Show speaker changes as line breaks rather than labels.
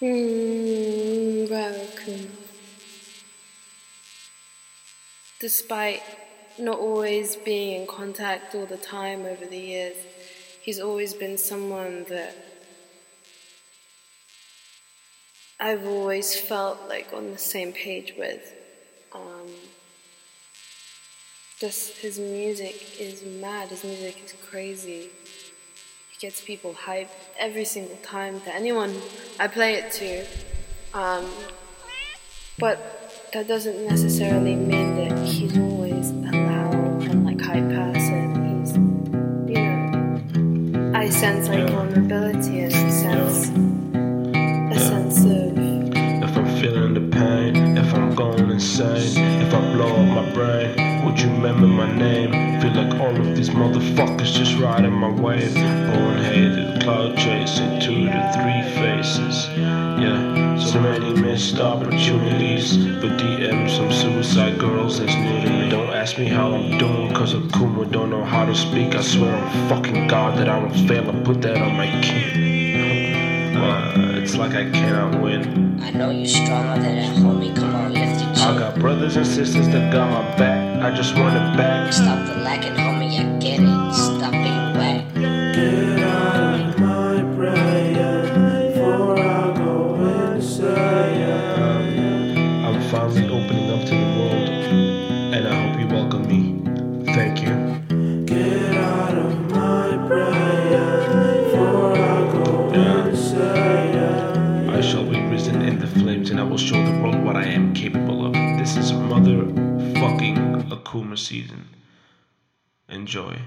Mm, Rare Akuma. Despite not always being in contact all the time over the years, he's always been someone that I've always felt like on the same page with. Um, just his music is mad, his music is crazy. Gets people hyped every single time that anyone I play it to. Um, but that doesn't necessarily mean that he's always a loud and like high person. He's, you know, I sense like vulnerability and a sense, a sense of
If I'm feeling the pain, if I'm going insane, if I blow up my brain, would you remember my name? Feel like all of these motherfuckers just riding my wave. Born hated, cloud chasing, two to three faces. Yeah, so many missed opportunities. But DM some SuicideGirls that's new to me. Don't ask me how I'm doing, cause Akuma don't know how to speak. I swear I'm fucking God that I don't fail. I put that on my key. Uh, it's like I cannot win.
I know you're stronger than that, homie.
I got brothers and sisters that got my back. I just want it back.
Stop the lacking, homie. I get it. Stop being whack.
Get out of my brain before I go insane.
Risen in the flames, and I will show the world what I am capable of. This is motherfucking Akuma season. Enjoy.